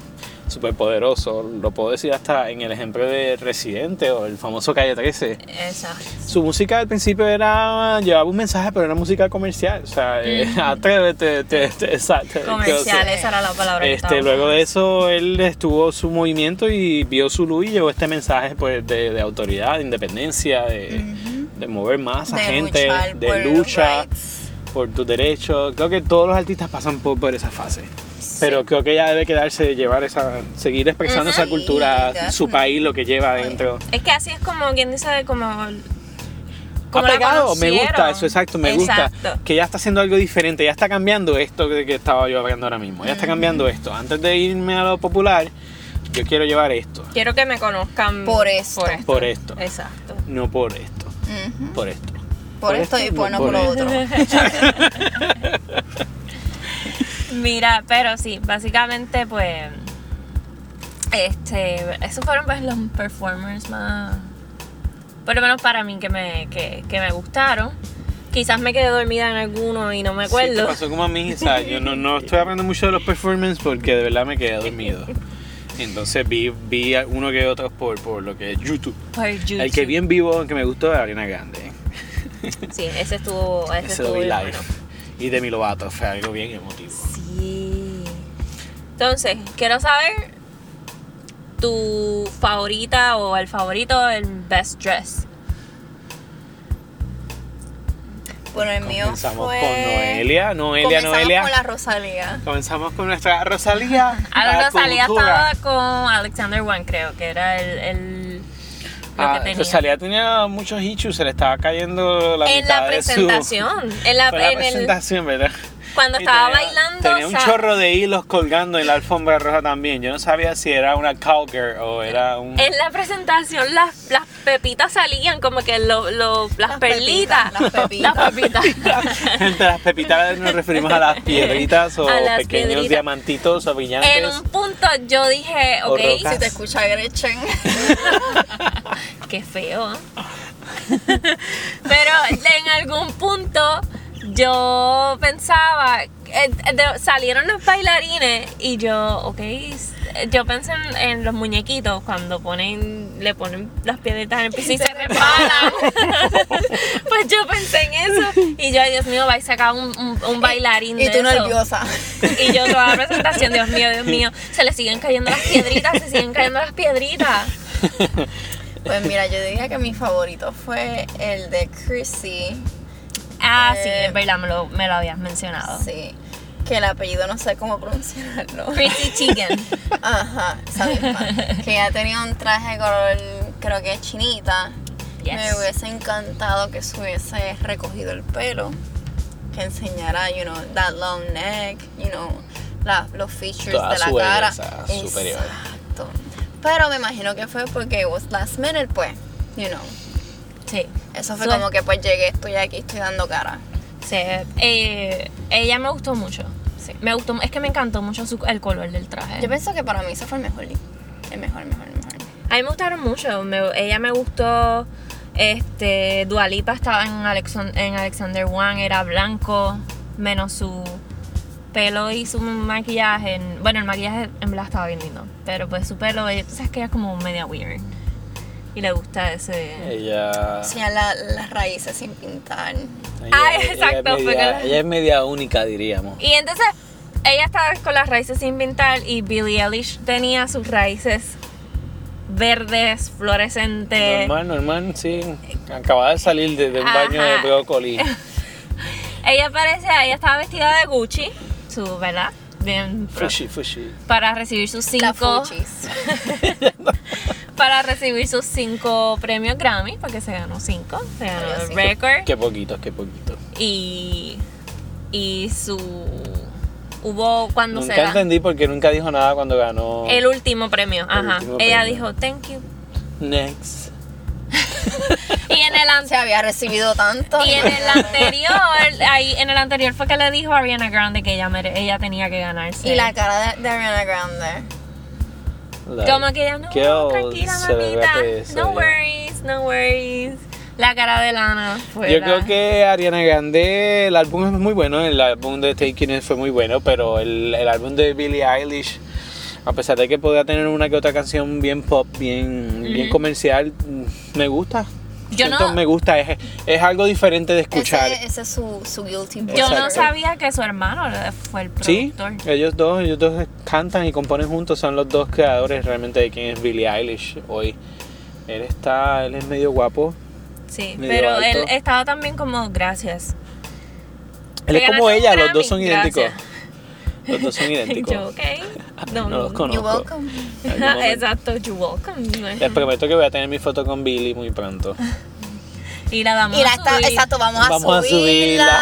súper poderoso. Lo puedo decir hasta en el ejemplo de Residente o el famoso Calle 13. Exacto. Su música al principio era llevaba un mensaje, pero era música comercial. O sea, eh, atrévete, te, te- exacto. Comercial, esa era la palabra. Este, luego de eso, él estuvo su movimiento y vio su luz y llevó este mensaje pues, de, de autoridad, de independencia, de, de mover más a de gente, luchar de lucha rights. por tus derechos. Creo que todos los artistas pasan por, por esa fase. Pero creo que ella debe quedarse, llevar esa, seguir expresando esa cultura, su país, lo que lleva adentro. Es que así es como quien dice, como. Ha como la pegado, me gusta eso, exacto, me Exacto. gusta que ya está haciendo algo diferente, ya está cambiando esto que, que estaba yo hablando ahora mismo, ya está cambiando esto. Antes de irme a lo popular, yo quiero llevar esto, Quiero que me conozcan Por esto. por esto, Exacto. no por esto, por esto. por esto y por no por lo otro. Mira, pero sí, básicamente pues este, esos fueron pues los performers más por lo menos para mí que me, que, que me gustaron. Quizás me quedé dormida en alguno y no me Sí, te acuerdo. pasó como a mí, o sea, yo no, no estoy hablando mucho de los performances porque de verdad me quedé dormido. Entonces vi, vi uno que otros por, por lo que es YouTube. Por YouTube. El que vi en vivo que me gustó es Ariana Grande. Sí, ese estuvo, ese Ese estuvo live. bueno. Y Demi Lovato fue algo bien emotivo. Entonces, quiero saber tu favorita o el favorito, el best dress. Bueno, el mío Comenzamos fue... con Noelia, Noelia, Comenzamos Noelia. con la Rosalía. Comenzamos con nuestra Rosalía. A la la Rosalía cultura. estaba con Alexander One, creo que era el, el lo Ah, que tenía. Rosalía tenía muchos issues, se le estaba cayendo la en mitad la de su- presentación, en la, Fue la en el, presentación, ¿verdad? Cuando estaba tenía- bailando, Tenía o un sea, chorro de hilos colgando en la alfombra roja también. Yo no sabía si era una cowgirl o era un. en la presentación las, las pepitas salían como que lo, lo- las, Las perlitas. pepitas, las pepitas. Las pepitas. Entre las pepitas nos referimos a las piedritas o pequeños piedritas. diamantitos o brillantes. en un punto yo dije, ok. Si te escucha Gretchen. qué feo. Pero en algún punto yo pensaba, eh, de- salieron los bailarines y yo, ok, yo pensé en, en los muñequitos cuando ponen, le ponen las piedritas en el piso y se resbalan. pues yo pensé en eso y yo, Dios mío, va a sacar un, un, un bailarín y de tú eso. nerviosa. Y yo toda la presentación, Dios mío, Dios mío, se le siguen cayendo las piedritas, se siguen cayendo las piedritas. Pues mira, yo diría que mi favorito fue el de Chrissy. Ah, sí, Eh, es verdad, me lo, me lo habías mencionado. Sí. Que el apellido no sé cómo pronunciarlo. Chrissy Teigen. Ajá, esa misma. Que ella tenía un traje color, creo que chinita. Yes. Me hubiese encantado que se hubiese recogido el pelo. Que enseñara, you know, that long neck, you know, la- los features Toda de la su cara. superior. Exacto. Pero me imagino que fue porque it was last minute, pues, you know. Sí. Eso fue So- como que pues llegué, estoy aquí, estoy dando cara. Sí, eh, ella me gustó mucho. Sí, me gustó, es que me encantó mucho su- el color del traje. Yo pienso que para mí ese fue el mejor. El mejor, el mejor, el mejor. A mí me gustaron mucho. me- ella me gustó. Este, Dualipa estaba en, Alexon- en Alexander One, era blanco, menos su pelo y su maquillaje. Bueno, el maquillaje en verdad estaba bien lindo, pero pues su pelo, ella- tú sabes que ella es como media weird. Y le gusta ese. Ella, Sí, a la- las raíces sin pintar. ella- Ay, ella es exacto, media- ella es media única, diríamos. Y entonces ella estaba con las raíces sin pintar y Billie Eilish tenía sus raíces verdes, fluorescentes. Normal, normal, sí. Acababa de salir de, de un baño de brócoli. Ella parecía, ella estaba vestida de Gucci, su, ¿verdad? Bien Fushi, fushi. para recibir sus cinco. para recibir sus cinco premios Grammy, porque se ganó cinco, se ganó Ay, el sí. record Qué poquito, qué poquito. y y su hubo cuando Nunca se ganó entendí porque nunca dijo nada cuando ganó. el último premio, El ajá. último Ella premio. dijo thank you Next. y en el an- Se había recibido tanto. y en el anterior ahí en el anterior fue que le dijo a Ariana Grande que ella mere- ella tenía que ganarse Y la cara de, de Ariana Grande. Like, Como que ella, no, tranquila, mamita. No ya. worries, no worries. La cara de Lana Yo creo que Ariana Grande, el álbum es muy bueno, el álbum de Taking It fue muy bueno, pero el, el álbum de Billie Eilish, a pesar de que podía tener una que otra canción bien pop, bien, bien comercial, me gusta. Yo no- me gusta, es, es algo diferente de escuchar. Ese, ese es su, su guilty Yo no sabía que su hermano fue el Sí, productor. ellos dos, ellos dos cantan y componen juntos, son los dos creadores realmente de quién es Billie Eilish hoy. Él está, él es medio guapo. Sí, Medio pero alto. él estaba también como gracias. Él es como ella, los dos son idénticos. gracias. Los dos son idénticos. Yo. No, los You're conozco. welcome. Exacto, you're welcome. Les prometo que voy a tener mi foto con Billy muy pronto. Y la damos Y la a está, subir. exacto, vamos a Vamos a subirla.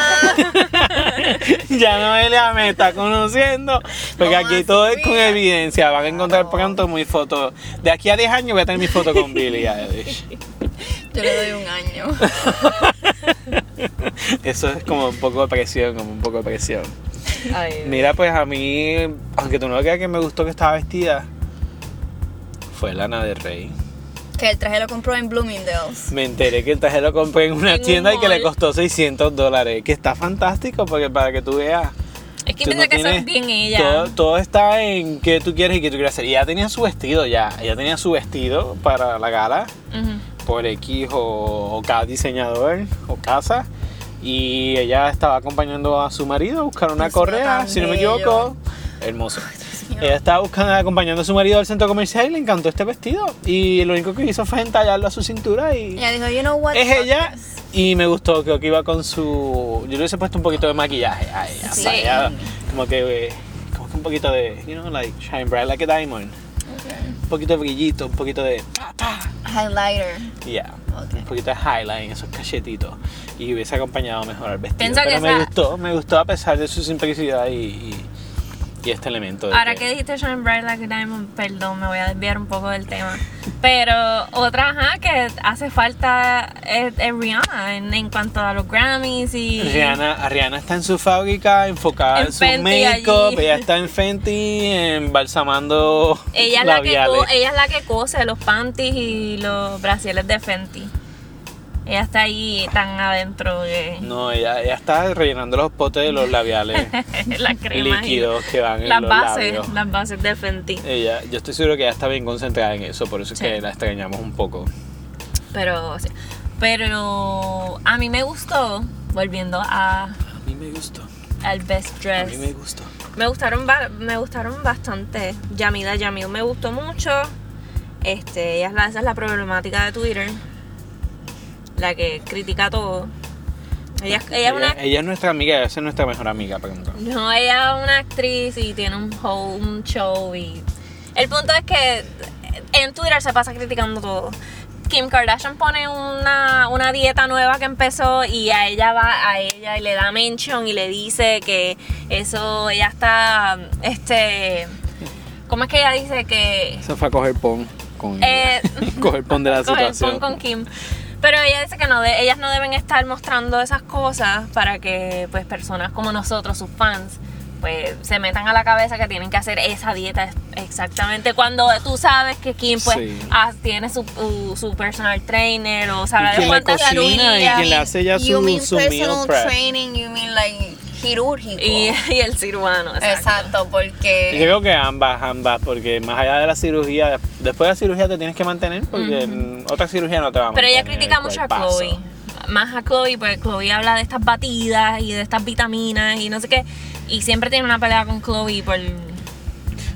ya Noelia me está conociendo. Porque Vamos aquí todo es con evidencia. Van a encontrar pronto mi foto. De aquí a 10 años voy a tener mi foto con Billy Eilish. Yo le doy un año. Eso es como un poco de presión, como un poco de presión. Ay, Mira, pues a mí, aunque tú no creas que me gustó que estaba vestida, fue Lana del Rey. Que el traje lo compró en Bloomingdale's. Me enteré que el traje lo compré en una En un tienda y que le costó 600 dólares. Que está fantástico porque para que tú veas. es que piensa no que tienes- bien ella. Todo, todo está en qué tú quieres y qué tú quieres hacer. Y ella tenía su vestido ya. Ella tenía su vestido para la gala Ujú. por X o, o cada diseñador o casa. Y ella estaba acompañando a su marido a buscar una Eso correa, si no me equivoco. Hermoso. Ella estaba buscando, acompañando a su marido al centro comercial y le encantó este vestido. Y lo único que hizo fue entallarlo a su cintura y Ella dijo, you know what? es ella. this. Y me gustó, creo que iba con su. Yo le hubiese puesto un poquito de maquillaje a ella. Sí. ella, como que. Como que un poquito de. You know, like shine bright like a diamond. Un poquito de brillito, un poquito de. Highlighter. Yeah. Ok. Un poquito de highlight en esos cachetitos. Y hubiese acompañado mejor al vestido. Pero que me esa- gustó, me gustó a pesar de su simplicidad y, y, y este elemento. de Ahora que dijiste Shine Bright Like a Diamond, perdón, me voy a desviar un poco del tema. Pero otra ajá, que hace falta es, es Rihanna en, en cuanto a los Grammys y. Rihanna, Rihanna está en su fábrica enfocada en, En su make-up, ella está en Fenty embalsamando Ella es, la que labiales. ella es la que cose los panties y los brasiles de Fenty. Ella está ahí tan adentro de No, ella, ella está rellenando los potes de los labiales la crema. y líquidos que van en las los bases, labios. las bases de Fenty. Ella, yo estoy seguro que ella está bien concentrada en eso, por eso es Sí. que la extrañamos un poco. Pero, sí. pero a mí me gustó, volviendo a, A mí me gustó, al Best a Dress. mí me gustó. Me gustaron, me gustaron bastante. Yamida Yamil me gustó mucho. Este, ella es la, esa es la problemática de Twitter. La que critica todo. Ella, ella es una ella es nuestra amiga, ella es nuestra mejor amiga, pregunto. no, ella es una actriz y tiene un, un show y el punto es que en Twitter se pasa criticando todo. Kim Kardashian pone una, una dieta nueva que empezó y a ella va a ella y le da mention y le dice que eso ella está este ¿cómo es que ella dice que Eso fue a coger pon con Eh, coger pon de la situación. pon con Kim. Pero ella dice que no de- ellas no deben estar mostrando esas cosas para que pues personas como nosotros, sus fans, pues se metan a la cabeza que tienen que hacer esa dieta exactamente cuando tú sabes que Kim pues Sí. ah, tiene su, su, su personal trainer o sabe de cuántas cocina y calorías quien le hace ya You su, mean su meal personal prep. training, you mean like quirúrgico. y, y el cirujano. exacto. Exacto, Yo porque creo que ambas, ambas, porque más allá de la cirugía, después de la cirugía te tienes que mantener, porque otra cirugía no te va a Pero mantener. ella critica mucho a. Chloe. Más a Chloe, porque Chloe habla de estas batidas y de estas vitaminas y no sé qué. Y siempre tiene una pelea con Chloe por.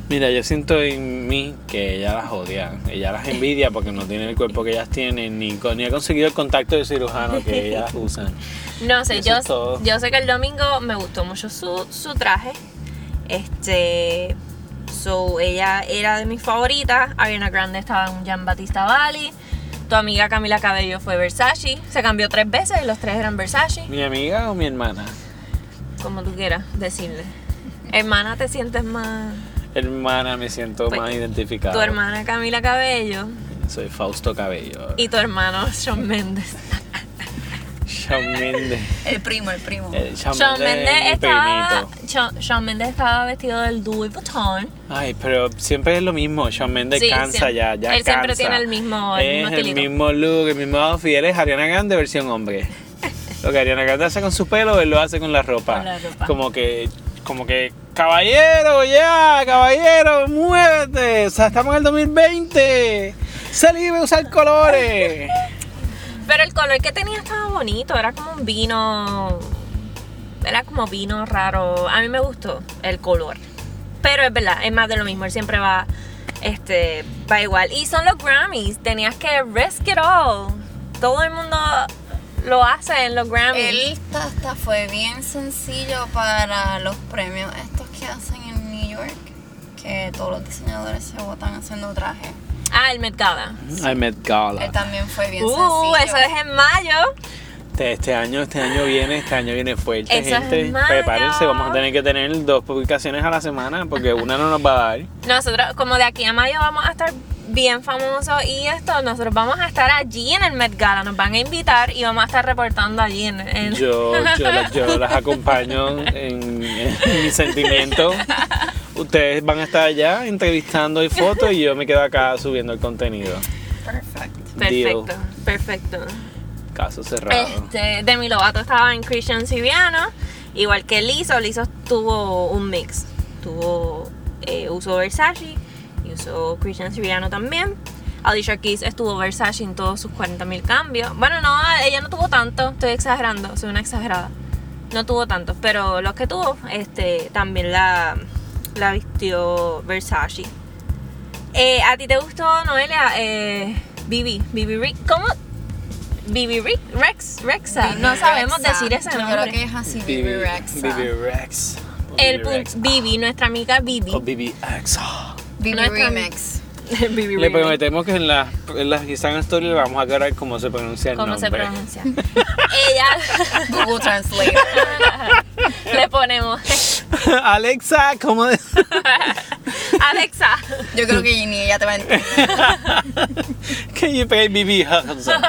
Mira, yo siento en mí que ella las odia, ella las envidia porque no tiene el cuerpo que ellas tienen, ni, con- ni ha conseguido el contacto de cirujano que ellas usan. No sé, yo, yo sé que el domingo me gustó mucho su, su traje. Este. So, ella era de mis favoritas. Ariana Grande estaba en Jean Batista Bali. Tu amiga Camila Cabello fue Versace. Se cambió tres veces y los tres eran Versace. ¿Mi amiga o mi hermana? Como tú quieras decirle. Hermana, te sientes más. Hermana, me siento Pues, más identificado. Tu hermana Camila Cabello Soy Fausto Cabello. y tu hermano Shawn Mendes. Shawn Mendes. el primo, el primo. El Shawn Shawn Mendes estaba. Shawn, Shawn Mendes estaba vestido del Louis Vuitton. Ay, pero siempre es lo mismo. Shawn Mendes Sí, cansa siempre. ya, ya Él siempre cansa. tiene el mismo- el es mismo el mismo look, el mismo outfit. Él es Ariana Grande versión hombre. Lo que Ariana Grande hace con su pelo, él lo hace con la ropa. Con la ropa. Como que, como que, caballero, ya, caballero, muévete. O sea, estamos en el 2020. Se libre usar colores. Pero el color que tenía estaba bonito, era como un vino. Era como vino raro. A mí me gustó el color. Pero es verdad, es más de lo mismo. Él siempre va, este, va igual. Y son los Grammys. Tenías que risk it all. Todo el mundo lo hace en los Grammys. Él hasta fue bien sencillo para los premios estos que hacen en New York, que todos los diseñadores se votan haciendo traje. Ah, el Met Gala. Ay, Met Gala. Él también fue bien Uh, sencillo. eso es en mayo. Este, este año, este año viene, este año viene fuerte, Eso es gente. Prepárense, vamos a tener que tener dos publicaciones a la semana porque una no nos va a dar. Nosotros, como de aquí a mayo, vamos a estar bien famosos y esto, nosotros vamos a estar allí en el Met Gala, nos van a invitar y vamos a estar reportando allí en... en- Yo, yo, las- yo las acompaño en, en mi sentimiento. Ustedes van a estar allá entrevistando y fotos y yo me quedo acá subiendo el contenido. Perfecto. Perfecto, perfecto. Caso cerrado. Este, Demi Lovato estaba en Christian Siriano, igual que Lizzo. Lizzo tuvo un mix. Tuvo, eh, usó Versace usó Christian Siriano también. Alicia Keys estuvo Versace en todos sus 40.000 cambios. Bueno, no, ella no tuvo tanto, estoy exagerando, soy una exagerada. No tuvo tantos, pero los que tuvo, este, también la, la vistió Versace. Eh, ¿A ti te gustó, Noelia? Eh, Bibi, Bibi Rick, ¿cómo? Bibi Rick, Rex, Rexa, Bibi no sabemos Rexa. decir ese Yo nombre. creo que es así, Bibi Rexa. Bibi Rex. El Bibi Rex. punto, Bibi, nuestra amiga Bibi. O Bibi X. Bibi Nuestra- Remix. Le prometemos que en la, en la Instagram Story le vamos a aclarar cómo se pronuncia el ¿Cómo se nombre. pronuncia? Ella Google Translate. le ponemos Alexa, ¿cómo? de- Alexa. Yo creo que ni ella te va a entender. Can you pay Bibi Hudson?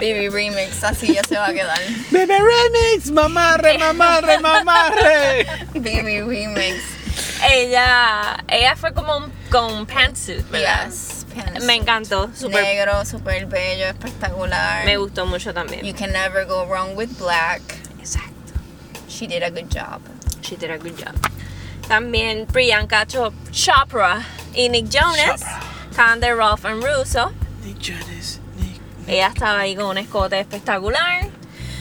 Bibi Remix, así ya se va a quedar. Bibi Remix, mamarre, mamarre, mamarre. Bibi Remix. Ella, ella fue como un, con un pantsuit, ¿verdad? Yes. pants. Me encantó, súper, Negro, súper bello, espectacular. me gustó mucho también. You can never go wrong with black. Exacto. She did a good job. She did a good job. También Priyanka Chop- Chopra y Nick Jonas estaban de Rolf and Russo. Nick Jonas, Nick. Ella estaba ahí con un escote espectacular.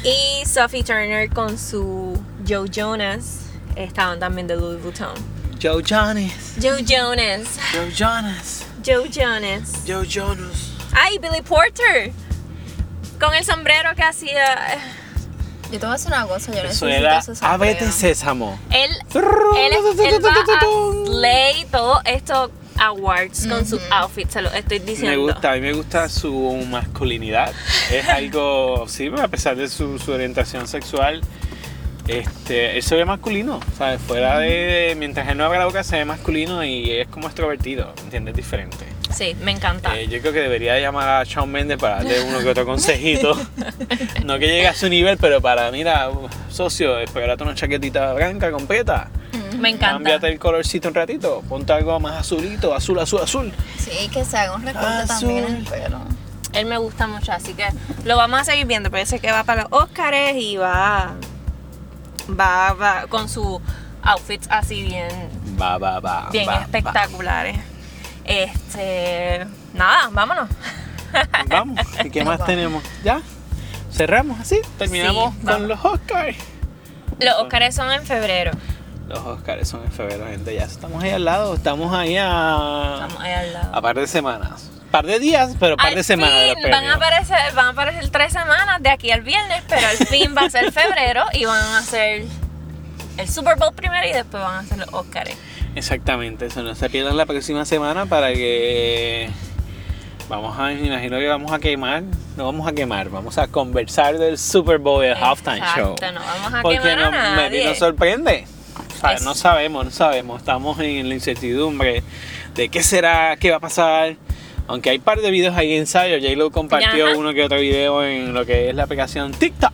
Y Sophie Turner con su Joe Jonas estaban también de Louis Vuitton. Joe Jonas, Joe Jonas. Joe Jonas, Joe Jonas. Joe Jonas. Ay, Billy Porter. Con el sombrero que hacía. Yo te voy a decir una cosa, yo Eso necesito era ese sombrero. Ábrete Sésamo. Él, él, es- él va a slay todos estos awards con su outfit, se lo estoy diciendo. Me gusta, a mí me gusta su masculinidad. Es algo, sí, a pesar de su, su orientación sexual, este, él se ve masculino. ¿sabes? Fuera de. Mientras él no abra la boca, se ve masculino y es como extrovertido, ¿entiendes? Diferente. Sí, me encanta. Eh, yo creo que debería llamar a Shawn Mendes para darle uno que otro consejito. no que llegue a su nivel, pero para, mira, socio, espérate una chaquetita blanca completa. me encanta. Cámbiate el colorcito un ratito. Ponte algo más azulito, azul, azul, azul. Sí, que se haga un recorte Azul. también en el pelo. Él me gusta mucho, así que lo vamos a seguir viendo. Sé que va para los Oscars y va, va, va con sus outfits así bien, Va, va, va. bien va, espectaculares. Este, nada, vámonos. va. Vamos, ¿y qué más tenemos? ¿Ya? ¿Cerramos así? ¿Terminamos Sí, con los Oscars? Los Oscars son en febrero. Los Oscars son en febrero, gente. Ya estamos ahí al lado. Estamos ahí a. Estamos ahí al lado. a par de semanas. Par de días, pero par Al de semanas de fin van a aparecer, van a aparecer tres semanas de aquí al viernes, pero al fin va a ser febrero y van a hacer el Super Bowl primero y después van a hacer los Oscars. Exactamente, eso no se pierdan la próxima semana para que vamos a, imagino que vamos a quemar, no vamos a quemar, vamos a conversar del Super Bowl y el halftime show. No vamos a Porque quemar a nadie. nos sorprende. O sea, Es- no sabemos, no sabemos, estamos en la incertidumbre de qué será, qué va a pasar. Aunque hay par de videos ahí en J-Lo compartió Ajá. uno que otro video en lo que es la aplicación TikTok.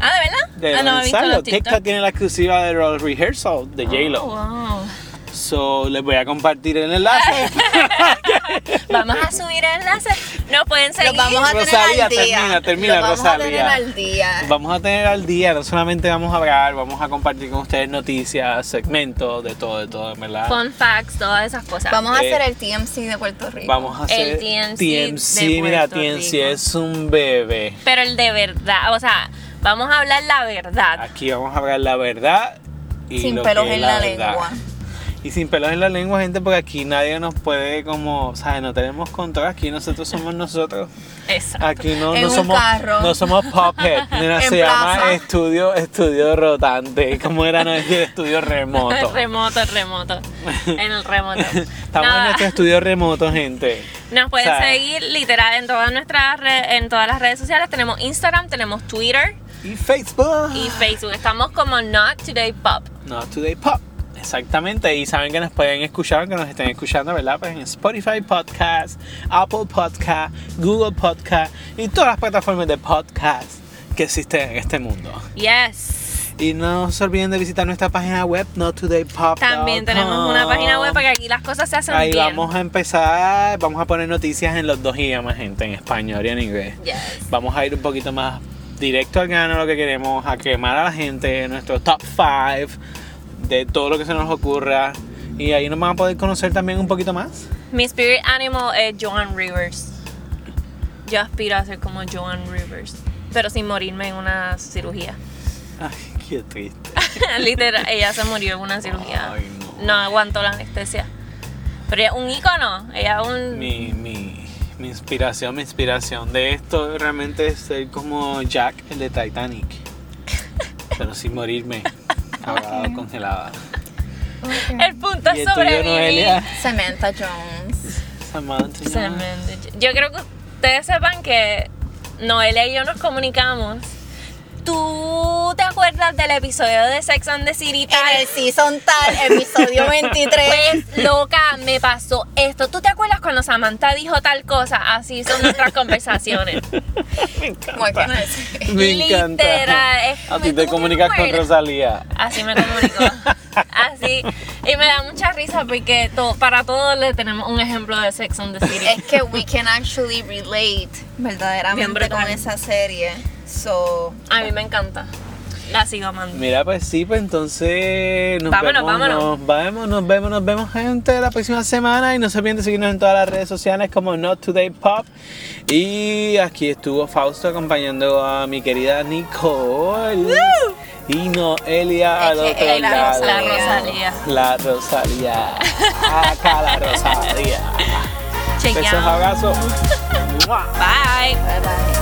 Ah, ¿de verdad? De ah, no, he visto TikTok. TikTok. tiene la exclusiva de los rehearsal de J-Lo. Oh, wow. So, les voy a compartir el enlace. Vamos a subir el enlace. Nos pueden seguir. Los vamos a tener Rosalía, al día. termina, termina, Los vamos Rosalía. a tener al día. Vamos a tener al día, no solamente vamos a hablar, vamos a compartir con ustedes noticias, segmentos, de todo, de todo, en ¿verdad? Fun facts, todas esas cosas. Vamos a Eh, hacer el TMC de Puerto Rico. Vamos a El hacer TNC TMC, de mira, Puerto TMC Rico. es un bebé. Pero el de verdad, o sea, vamos a hablar la verdad. Aquí vamos a hablar la verdad y Sin lo pelos que es en la lengua. Y sin pelos en la lengua, gente, porque aquí nadie nos puede como, ¿sabes? No tenemos control, aquí nosotros somos nosotros. Exacto. Aquí no, En no un somos carro. no somos puppet, Mira, se llama estudio estudio rotante, como era no decir estudio remoto. remoto, remoto. En el remoto. Estamos en nuestro estudio remoto, gente. Nos pueden o sea- seguir literal en todas nuestras en todas las redes sociales. Tenemos Instagram, tenemos Twitter Y Facebook. y Facebook. Estamos como Not Today Pop. Not Today Pop. Exactamente, y saben que nos pueden escuchar, que nos estén escuchando, ¿verdad? Pues en Spotify Podcast, Apple Podcast, Google Podcast y todas las plataformas de podcast que existen en este mundo. Yes. Y no se olviden de visitar nuestra página web, nottodaypop. También tenemos una página web porque aquí las cosas se hacen Ahí bien. vamos a empezar, vamos a poner noticias en los dos idiomas, gente, en español y en inglés. Yes. Vamos a ir un poquito más directo al grano lo que queremos, a quemar a la gente, nuestro top 5 de todo lo que se nos ocurra. Y ahí nos van a poder conocer también un poquito más. Mi spirit animal es Joan Rivers. Yo aspiro a ser como Joan Rivers, pero sin morirme en una cirugía. Ay, qué triste. Literal, ella se murió en una cirugía. Ay, no. no aguantó la anestesia. Pero ella es un ícono, ella es un... Mi, mi, mi inspiración, mi inspiración de esto realmente es ser como Jack, el de Titanic. Pero sin morirme, ahogado, congelada. El punto ¿Y es sobrevivir. Samantha Jones. Samantha. Tremendo. Yo creo que ustedes sepan que Noelia y yo nos comunicamos. ¿Tú te acuerdas del episodio de Sex and the City? tal? En el season tal, episodio 23. Pues, loca, me pasó esto. ¿Tú te acuerdas cuando Samantha dijo tal cosa? Así son nuestras conversaciones. Me encanta. Me encanta. Literal, es A ti como te comunicas con. Rosalía. Así me comunicó. Así. Y me da mucha risa porque to- para todos le tenemos un ejemplo de Sex and the City. Es que we can actually relate verdaderamente con esa serie. So, A mí me encanta. La sigo amando. Mira, pues sí, pues entonces nos Vámonos, vemos, vámonos. Nos vemos, nos vemos, nos vemos gente la próxima semana y no se olviden de seguirnos en todas las redes sociales como Not Today Pop y aquí estuvo Fausto acompañando a mi querida Nicole y Noelia al otro la lado. La Rosalía. La Rosalía. Acá la Rosalía. Besos, abrazos. Bye. bye bye.